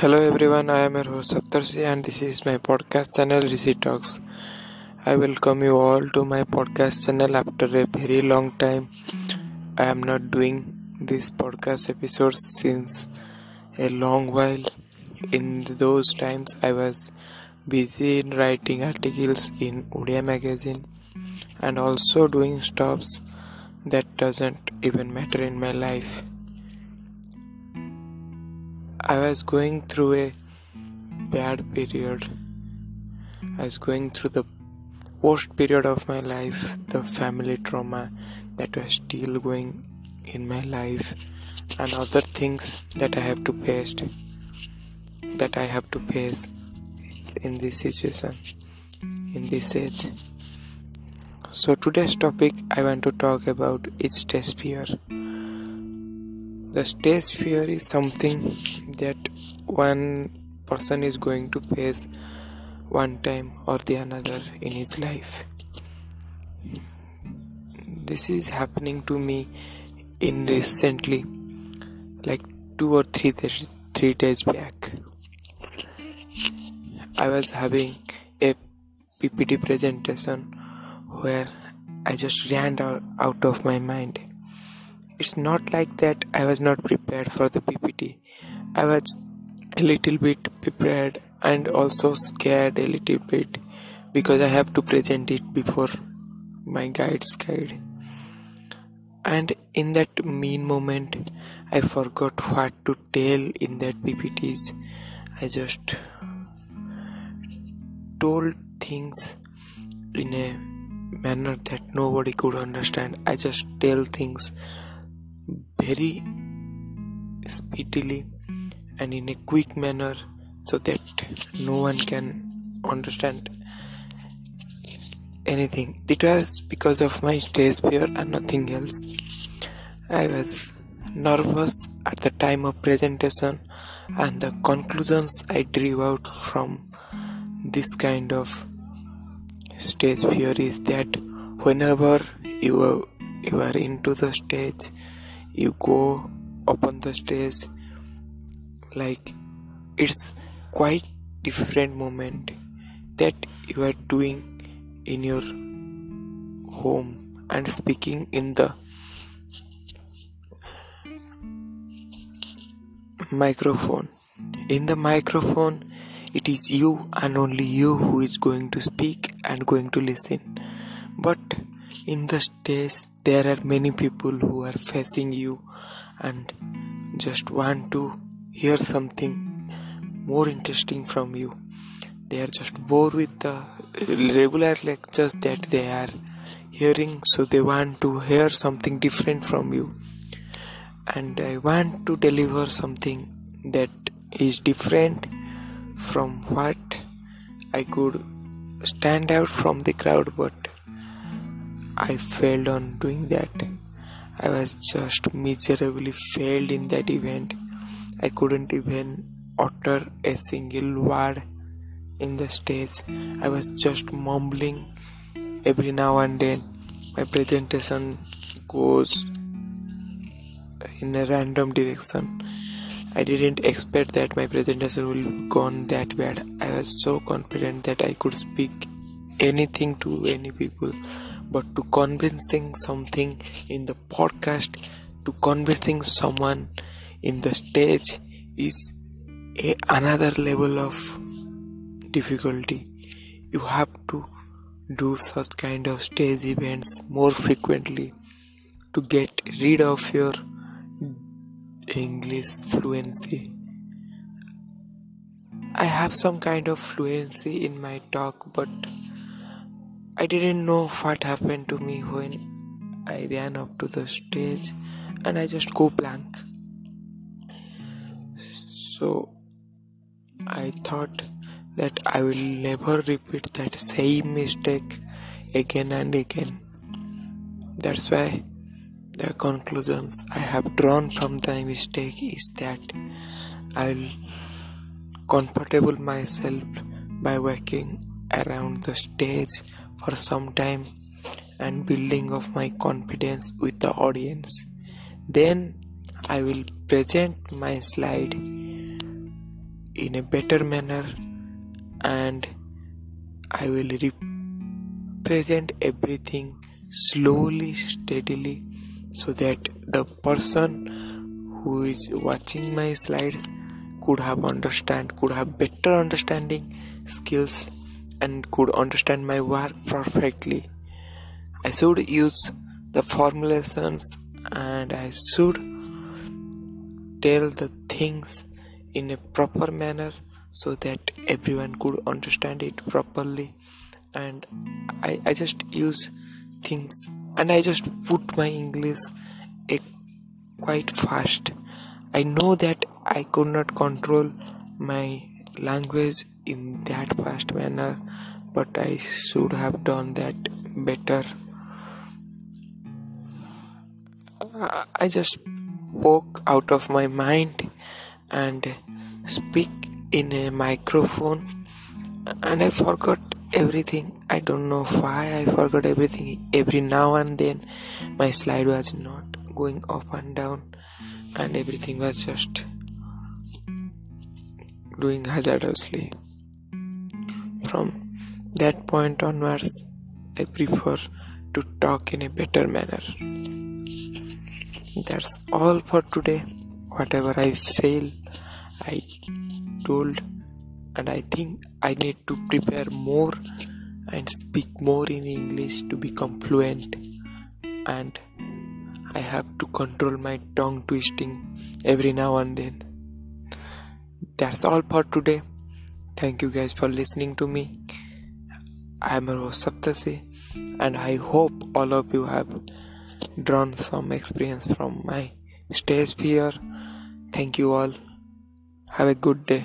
Hello everyone, I am your host Saptarshi and this is my podcast channel Rishi Talks. I welcome you all to my podcast channel after a very long time. I am not doing this podcast episode since a long while. In those times I was busy in writing articles in Odia magazine and also doing stops that doesn't even matter in my life. I was going through a bad period. I was going through the worst period of my life, the family trauma that was still going in my life, and other things that I have to face. That I have to face in this situation, in this age. So today's topic I want to talk about is stage fear. The stage fear is something that one person is going to face one time or the another in his life. This is happening to me in recently, like two or three days, three days back. I was having a PPT presentation where I just ran out, out of my mind it's not like that I was not prepared for the PPT. I was a little bit prepared and also scared a little bit because I have to present it before my guide's guide. And in that mean moment, I forgot what to tell in that PPTs. I just told things in a manner that nobody could understand. I just tell things very speedily and in a quick manner so that no one can understand anything. It was because of my stage fear and nothing else. I was nervous at the time of presentation and the conclusions I drew out from this kind of stage fear is that whenever you are, you are into the stage you go up on the stage like it's quite different moment that you are doing in your home and speaking in the microphone. In the microphone it is you and only you who is going to speak and going to listen. But in the stage there are many people who are facing you and just want to hear something more interesting from you. They are just bored with the regular lectures that they are hearing so they want to hear something different from you. And i want to deliver something that is different from what i could stand out from the crowd but I failed on doing that. I was just miserably failed in that event. I couldn't even utter a single word in the stage. I was just mumbling every now and then. My presentation goes in a random direction. I didn't expect that my presentation will gone that bad. I was so confident that I could speak anything to any people but to convincing something in the podcast to convincing someone in the stage is a, another level of difficulty. You have to do such kind of stage events more frequently to get rid of your english fluency. I have some kind of fluency in my talk but I didn't know what happened to me when I ran up to the stage and I just go blank. So I thought that I will never repeat that same mistake again and again. That's why the conclusions I have drawn from the mistake is that I will comfortable myself by working around the stage for some time and building of my confidence with the audience. Then I will present my slide in a better manner and I will represent everything slowly, steadily, so that the person who is watching my slides could have understand, could have better understanding skills, and could understand my work perfectly. I should use the formulations and I should tell the things in a proper manner so that everyone could understand it properly and I, I just use things and I just put my English a, quite fast. I know that I could not control my language in that fast manner, but I should have done that better. I just spoke out of my mind and speak in a microphone and I forgot everything. I don't know why I forgot everything. Every now and then my slide was not going up and down and everything was just doing hazardously. From that point onwards, I prefer to talk in a better manner. That's all for today. Whatever I fail, I told, and I think I need to prepare more and speak more in English to become fluent. And I have to control my tongue twisting every now and then. That's all for today. Thank you guys for listening to me. I'm Rose Saptarshi, and I hope all of you have drawn some experience from my stage fear. Thank you all. Have a good day.